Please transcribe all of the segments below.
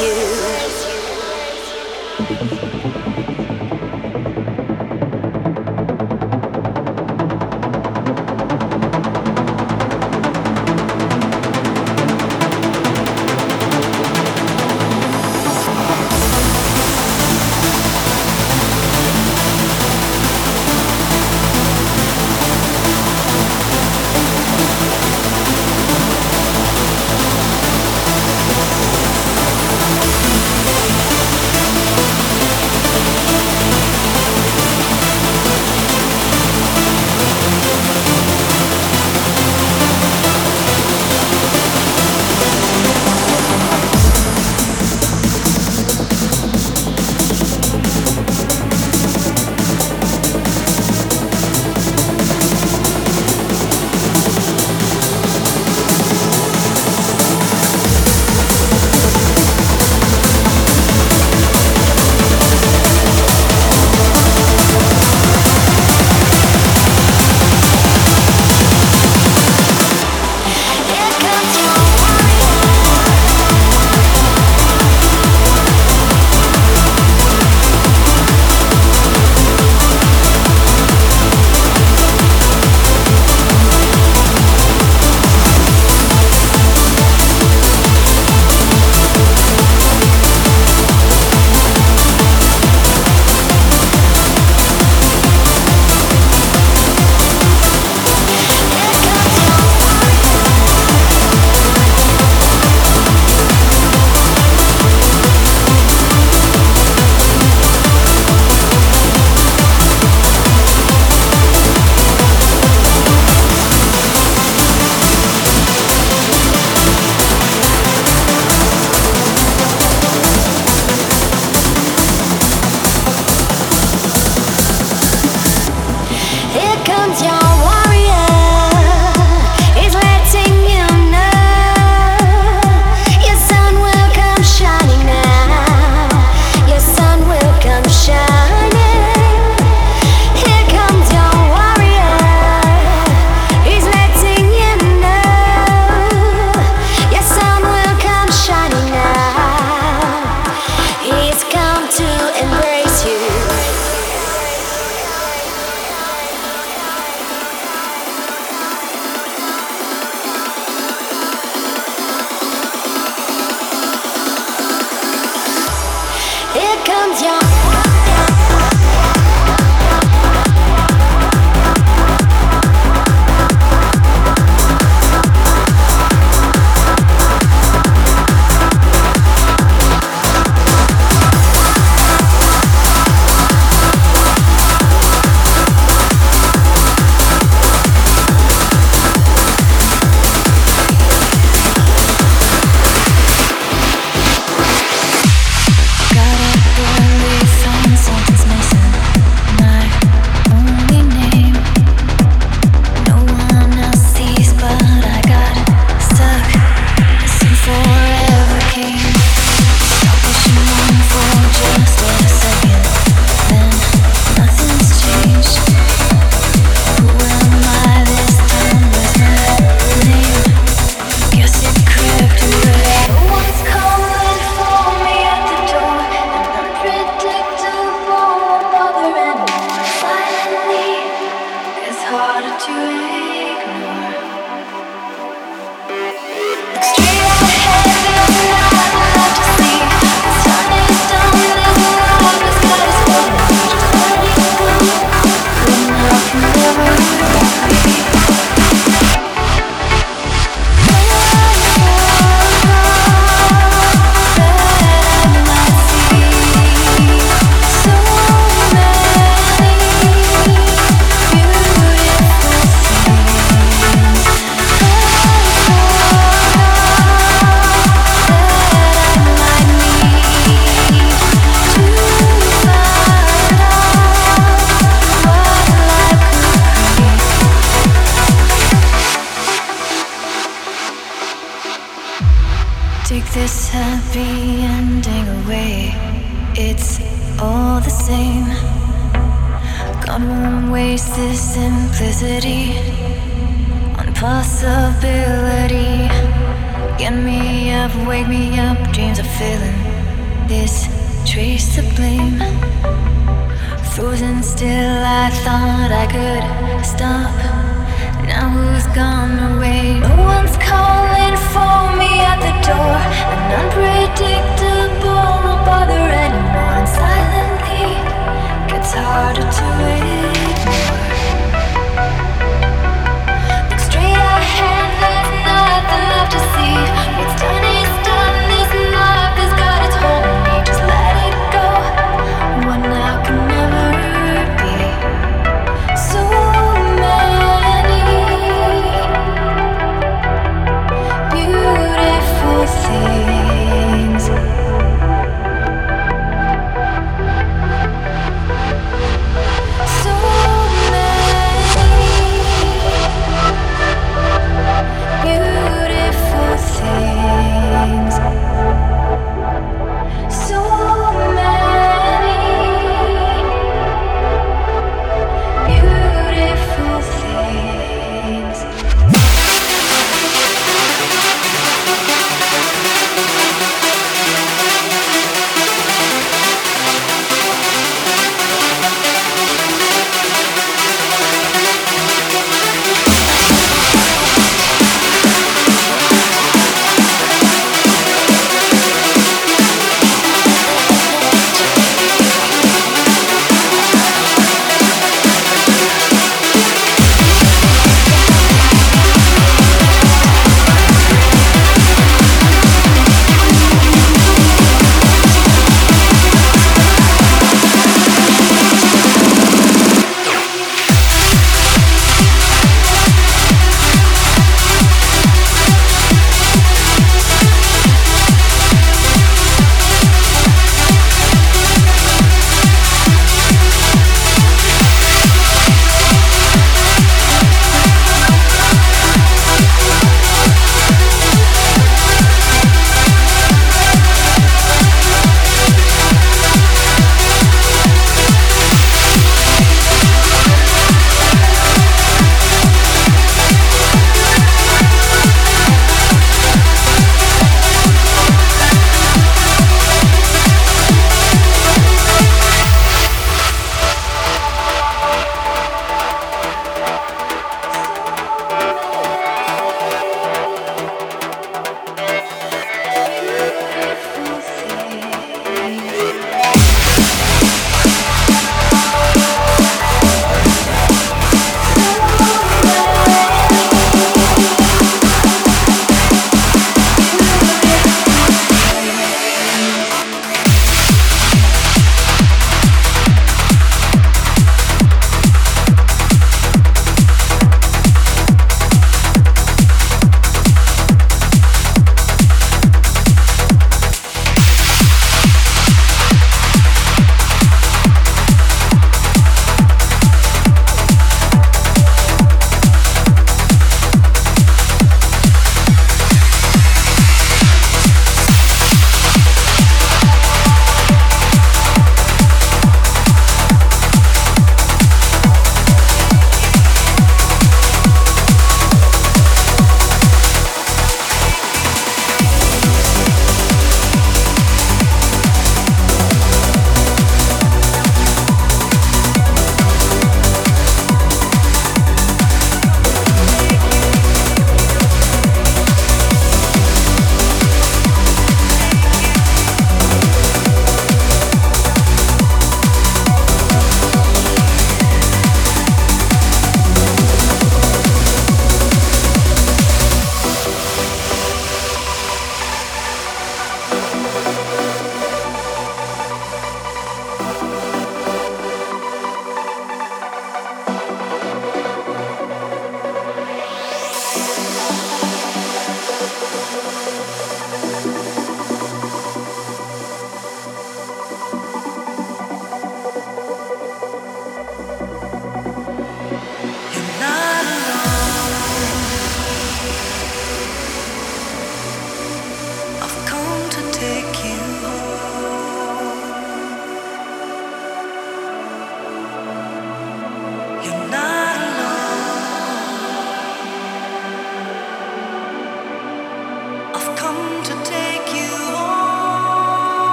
you.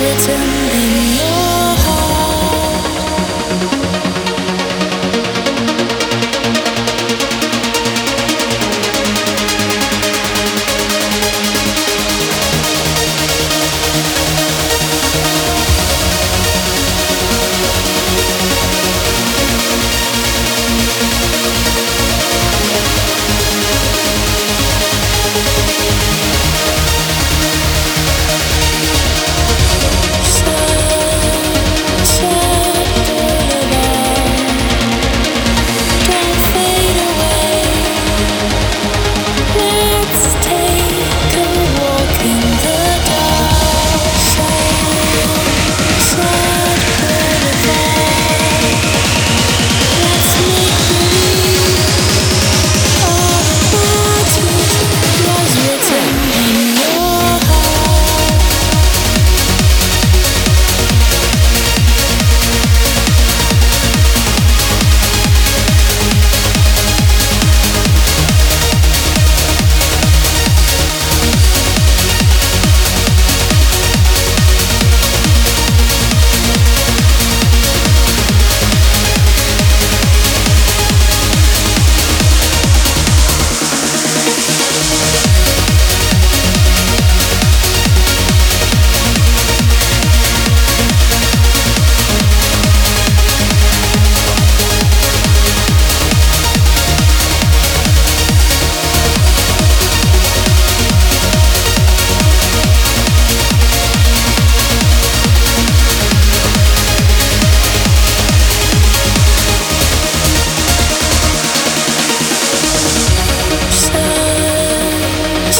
written.